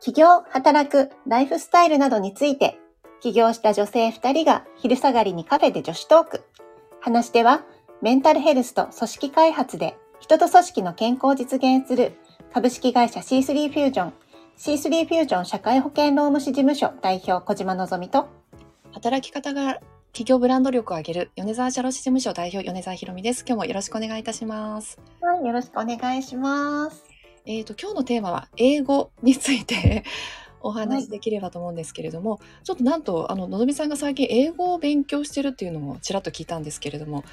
起業、働く、ライフスタイルなどについて、起業した女性2人が昼下がりにカフェで女子トーク。話し手は、メンタルヘルスと組織開発で人と組織の健康を実現する株式会社 C3 フュージョン、C3 フュージョン社会保険労務士事務所代表小島のぞみと、働き方が企業ブランド力を上げる米沢社労士事務所代表米沢ひろみです。今日もよろしくお願いいたします。はい、よろしくお願いします。えっ、と、今日のテーマは英語について お話しできればと思うんですけれども、ちょっとなんと、あの、のぞみさんが最近英語を勉強してるっていうのもちらっと聞いたんですけれども、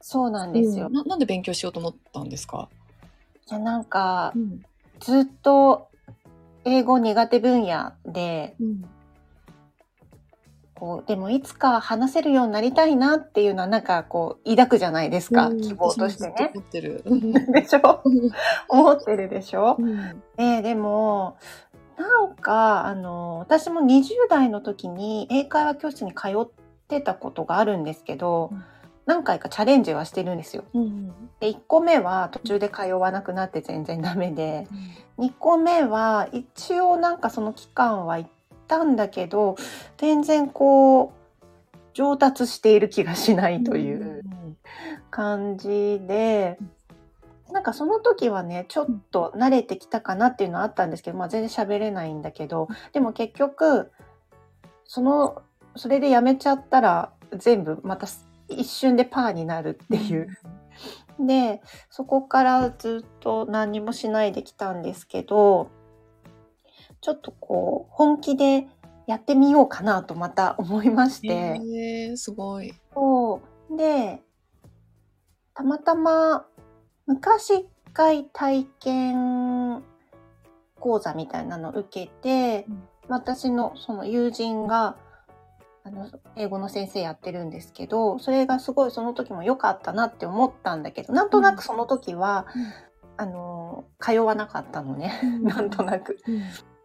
そうなんですよ。ななんで勉強しようと思ったんですか、じゃあなんかう、ん。ずっと英語苦手分野で、うんこう、でもいつか話せるようになりたいなっていうのはなんかこう、抱くじゃないですか、うん希望としてね。思ってる。でしょ？思ってるでしょ？うん。えでも、なんか、あの、私も20代の時に英会話教室に通ってたことがあるんですけど、うん。何回かチャレンジはしてるんですよ。うんで、1個目は途中で通わなくなって全然ダメで、2個目は一応なんかその期間は行ったんだけど、全然こう、上達している気がしないという感じで、なんかその時はね、ちょっと慣れてきたかなっていうのはあったんですけど、まあ全然喋れないんだけど、でも結局、その、それでやめちゃったら全部また一瞬でパーになるっていう。で、そこからずっと何にもしないできたんですけど、ちょっとこう、本気でやってみようかなとまた思いまして、えー、すごい。そう。で、たまたま昔一回体験講座みたいなのを受けて、うん私のその友人が、あの、英語の先生やってるんですけど、それがすごいその時も良かったなって思ったんだけど、なんとなくその時は、あの、通わなかったのね。なんとなく。うん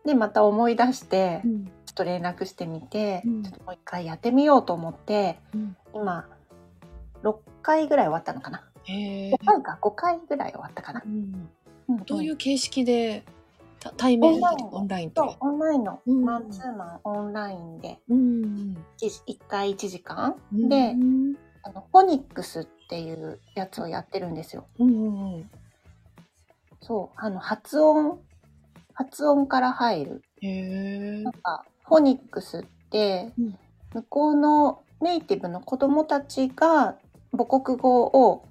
で、また思い出して、うん。ちょっと連絡してみて、うん。ちょっともう一回やってみようと思って、うん。今、6回ぐらい終わったのかな。へー。5回か、5回ぐらい終わったかな。うん。うんどういう形式でた対面オンラインオンラインとオンラインの、うん。マンツーマンオンラインで、うん1回1時間、うんでうん。あの、フォニックスっていうやつをやってるんですよ。うんうん。そう、あの、発音、発音から入る。へえなんか、フォニックスって、うん。向こうのネイティブの子供たちが母国語を、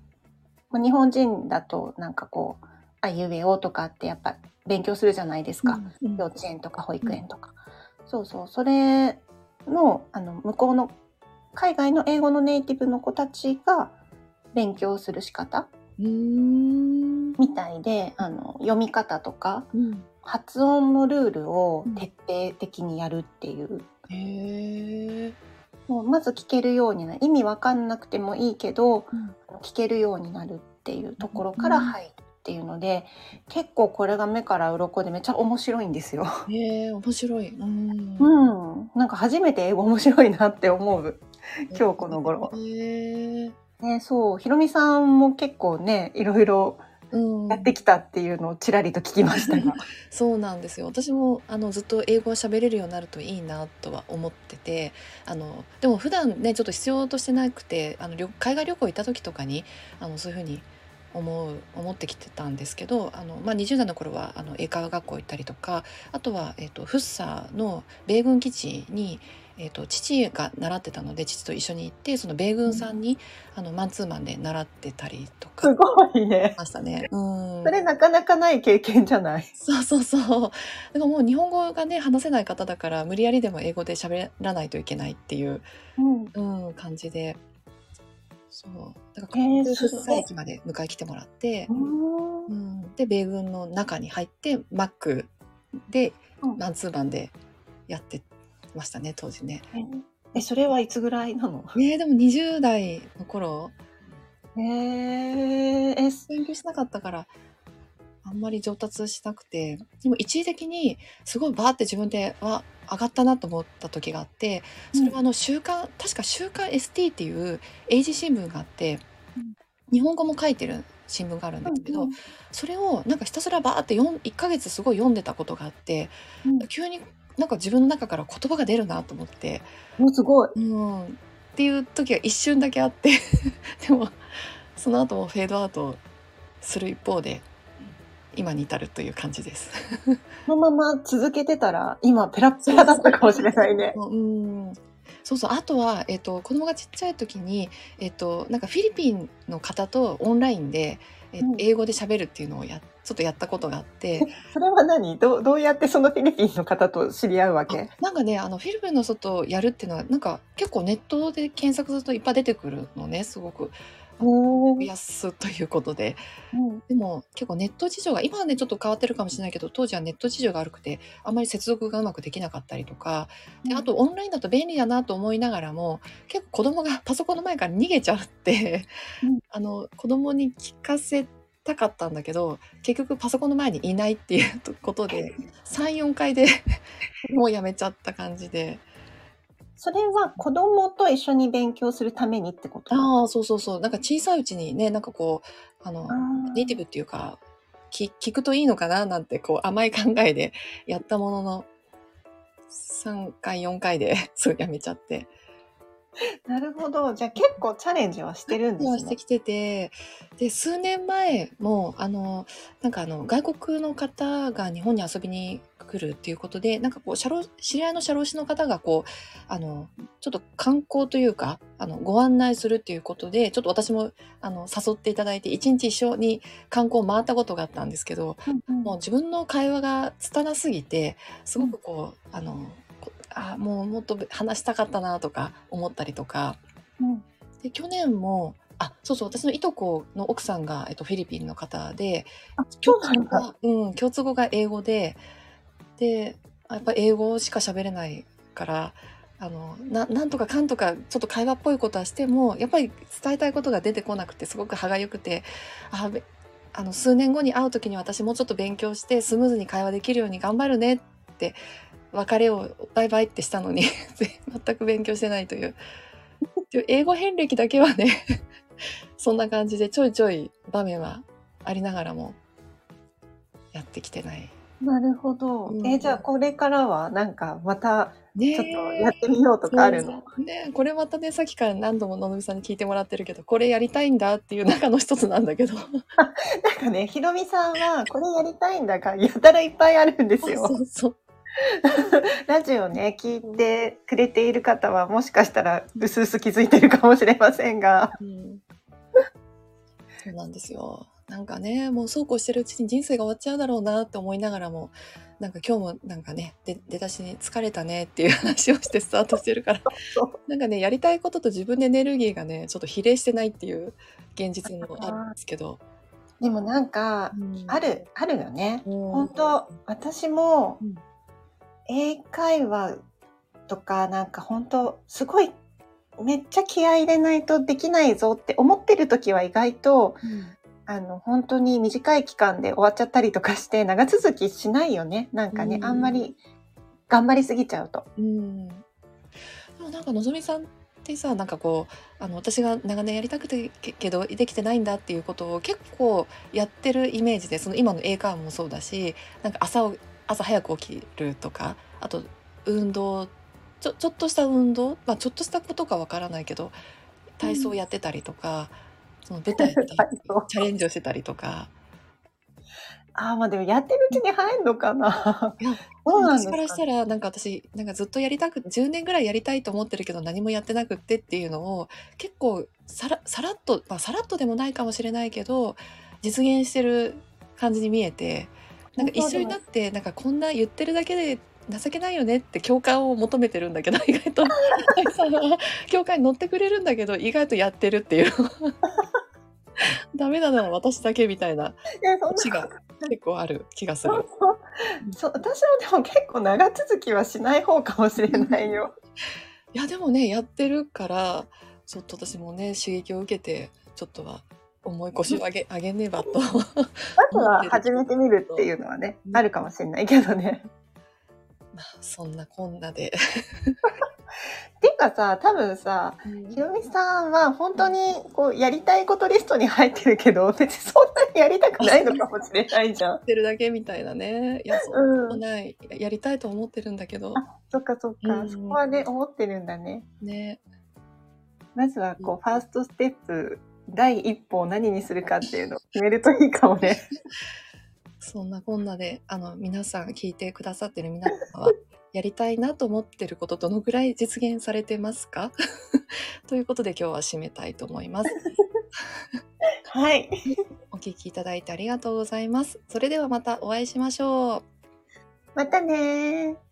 まあ日本人だとなんかこう、あいうえおとかってやっぱ勉強するじゃないですか。うん幼稚園とか保育園とか。そうそう、それの、あの、向こうの、海外の英語のネイティブの子たちが勉強する仕方みたいで、あの、読み方とか、うん発音のルールを徹底的にやるっていう。へえもうまず聞けるようになる。意味わかんなくてもいいけど、うん聞けるようになるっていうところから入るっていうので、結構これが目から鱗でめっちゃ面白いんですよ。へえ面白いうんうん。なんか初めて英語面白いなって思う。今日この頃へえね、そう、ひろみさんも結構ね、いろいろうんやってきたっていうのをちらりと聞きましたが。そうなんですよ私もあのずっと英語を喋れるようになるといいなとは思っててあのでも普段ねちょっと必要としてなくてあの旅海外旅行行った時とかにあのそういうふうに思う思ってきてたんですけどあの、まあ、20代の頃はあの英会話学校行ったりとかあとは、えっとフッサの米軍基地に、えっと父が習ってたので父と一緒に行ってその米軍さんに、あのマンツーマンで習ってたりとかすごいね。ましたね。うんそれなかなかない経験じゃない。そうそうそう。だからもう日本語がね話せない方だから無理やりでも英語で喋らないといけないっていう、うん。うん、感じで。そう。だからへー空すごい港駅まで迎え来てもらって、うんうん、で米軍の中に入ってマックでうんマンツーマンでやってましたね当時ね。え、それはいつぐらいなの？ねえでも20代の頃。へええ、す勉強しなかったからあんまり上達しなくて。でも一時的にすごいバーって自分であ上がったなと思った時があってそれはあの週刊確か「週刊 ST」っていう英字新聞があってうん。日本語も書いてる新聞があるんですけど、うんそれをなんかひたすらバーって1ヶ月すごい読んでたことがあってうん。急になんか自分の中から言葉が出るなと思って、もうすごい。うん、っていう時が一瞬だけあって でもその後もフェードアウトする一方で今に至るという感じです。このまま続けてたら、今ペラッペラだったかもしれないね。うんそうそうあとは、えっと子供がちっちゃい時に、えっとなんかフィリピンの方とオンラインで、えうん英語で喋るっていうのをやちょっとやったことがあって。それは何？どうどうやってそのフィリピンの方と知り合うわけ？なんかねあのフィリピンの人とやるっていうのはなんか結構ネットで検索するといっぱい出てくるのねすごく。うん安ということで。でも結構ネット事情が今はねちょっと変わってるかもしれないけど当時はネット事情が悪くてあんまり接続がうまくできなかったりとか。であとオンラインだと便利だなと思いながらも結構子供がパソコンの前から逃げちゃって、うん。あの子供に聞かせたかったんだけど結局パソコンの前にいないっていうことで 34回で もうやめちゃった感じで。それは子供と一緒に勉強するためにってこと？ああそうそうそう。なんか小さいうちにねなんかこうあのネイティブっていうか聞聞くといいのかななんてこう甘い考えでやったものの3回4回で そうやめちゃって なるほど。じゃあ結構チャレンジはしてるんですね。はしてきててで数年前もあのなんかあの外国の方が日本に遊びに来るっていうことでなんかこう社労知り合いの社労士の方がこうあのちょっと観光というかあのご案内するっていうことでちょっと私もあの誘っていただいて一日一緒に観光を回ったことがあったんですけどうんうんもう自分の会話が拙すぎてすごくこう、あのこあもうもっと話したかったなとか思ったりとかうんで去年もあそうそう私のいとこの奥さんが、えっと、フィリピンの方であ共通語。が、うん、共通語が英語ででやっぱ英語しか喋れないからあのななんとかかんとかちょっと会話っぽいことはしてもやっぱり伝えたいことが出てこなくてすごく歯がゆくてあべあの数年後に会う時に私もうちょっと勉強してスムーズに会話できるように頑張るねって別れをバイバイってしたのに 全く勉強してないという。で英語遍歴だけはね そんな感じでちょいちょい場面はありながらもやってきてない。なるほど。うん。えじゃあこれからはなんかまたねちょっとやってみようとかあるの、そうね。これまたねさっきから何度ものぞみさんに聞いてもらってるけどこれやりたいんだっていう中の一つなんだけど。なんかね、ひろみさんはこれやりたいんだがやたらいっぱいあるんですよ。そうそうラジオね、聞いてくれている方はもしかしたらうすうす気づいてるかもしれませんが。うん。そうなんですよ。なんかねもうそうこうしてるうちに人生が終わっちゃうだろうなって思いながらもなんか今日もなんかねで出だしに疲れたねっていう話をしてスタートしてるから。なんかねやりたいことと自分でエネルギーがねちょっと比例してないっていう現実もあるんですけど、でもなんか、ある、あるよね。うん。本当私もうん英会話とかなんか本当すごいめっちゃ気合い入れないとできないぞって思ってる時は意外とうんあの本当に短い期間で終わっちゃったりとかして長続きしないよね。なんかね、うん。あんまり頑張りすぎちゃうと。うん、でもなんかのぞみさんってさなんかこうあの私が長年やりたくてけけどできてないんだっていうことを結構やってるイメージでその今の英会話もそうだしなんか朝を朝早く起きるとかあと運動ちょちょっとした運動、まあ、ちょっとしたことかわからないけど体操やってたりとか、その舞台やってたり 体操チャレンジをしてたりとか。ああまあでもやってるうちに入るのかな。いやそうなんですか私からしたらなんか私なんかずっとやりたく10年ぐらいやりたいと思ってるけど何もやってなくってっていうのを結構さらさらっと、まあ、さらっとでもないかもしれないけど実現してる感じに見えてなんか一緒になってなんかこんな言ってるだけで情けないよねって共感を求めてるんだけど 意外と大さんは共感に乗ってくれるんだけど意外とやってるっていう ダメなのは私だけみたいなえそんなオチが結構ある気がする。そう私もでも結構長続きはしない方かもしれないよ。いやでもねやってるからちょっと私もね刺激を受けてちょっとは重い腰を上げ 上げねばとまずは始めてみるっていうのはね、うんあるかもしれないけどね。まあそんなこんなでていうかさ、多分さ、ひろみさんは本当にこうやりたいことリストに入ってるけど、別にそんなにやりたくないのかもしれないじゃん。ってるだけみたいなね。いや、そううない。やりたいと思ってるんだけど。そっかそっか、うんそこはね、思ってるんだね。ね。まずはこう、ファーストステップ、第一歩を何にするかっていうのを決めるといいかもね。そんなこんなで、あの、皆さん聞いてくださってる皆様は、やりたいなと思ってることどのぐらい実現されてますか？ということで今日は締めたいと思います。はい。お聞きいただいてありがとうございます。それではまたお会いしましょう。またねー。